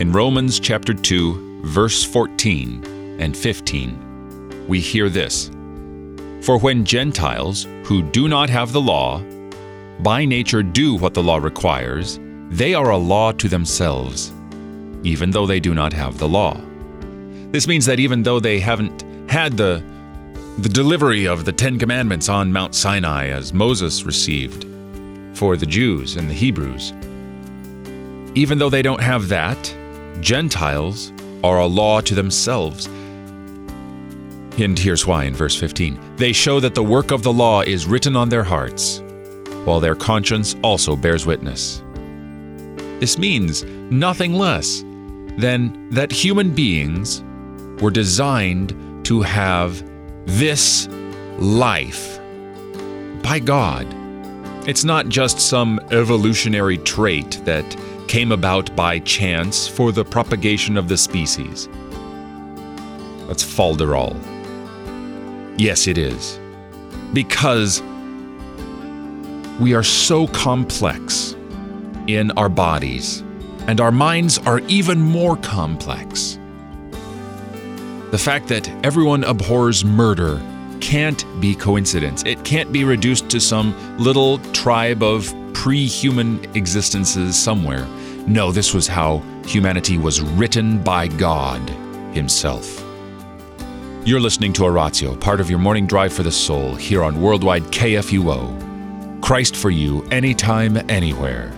In Romans chapter 2, verse 14 and 15, we hear this For when Gentiles, who do not have the law, by nature do what the law requires, they are a law to themselves, even though they do not have the law. This means that even though they haven't had the the delivery of the Ten Commandments on Mount Sinai as Moses received for the Jews and the Hebrews, even though they don't have that, Gentiles are a law to themselves. And here's why in verse 15 they show that the work of the law is written on their hearts, while their conscience also bears witness. This means nothing less than that human beings were designed to have this life by God. It's not just some evolutionary trait that came about by chance for the propagation of the species. That's falderall. Yes, it is. Because we are so complex in our bodies, and our minds are even more complex. The fact that everyone abhors murder can't be coincidence. It can't be reduced to some little tribe of pre human existences somewhere. No, this was how humanity was written by God Himself. You're listening to Oratio, part of your morning drive for the soul, here on Worldwide KFUO. Christ for you, anytime, anywhere.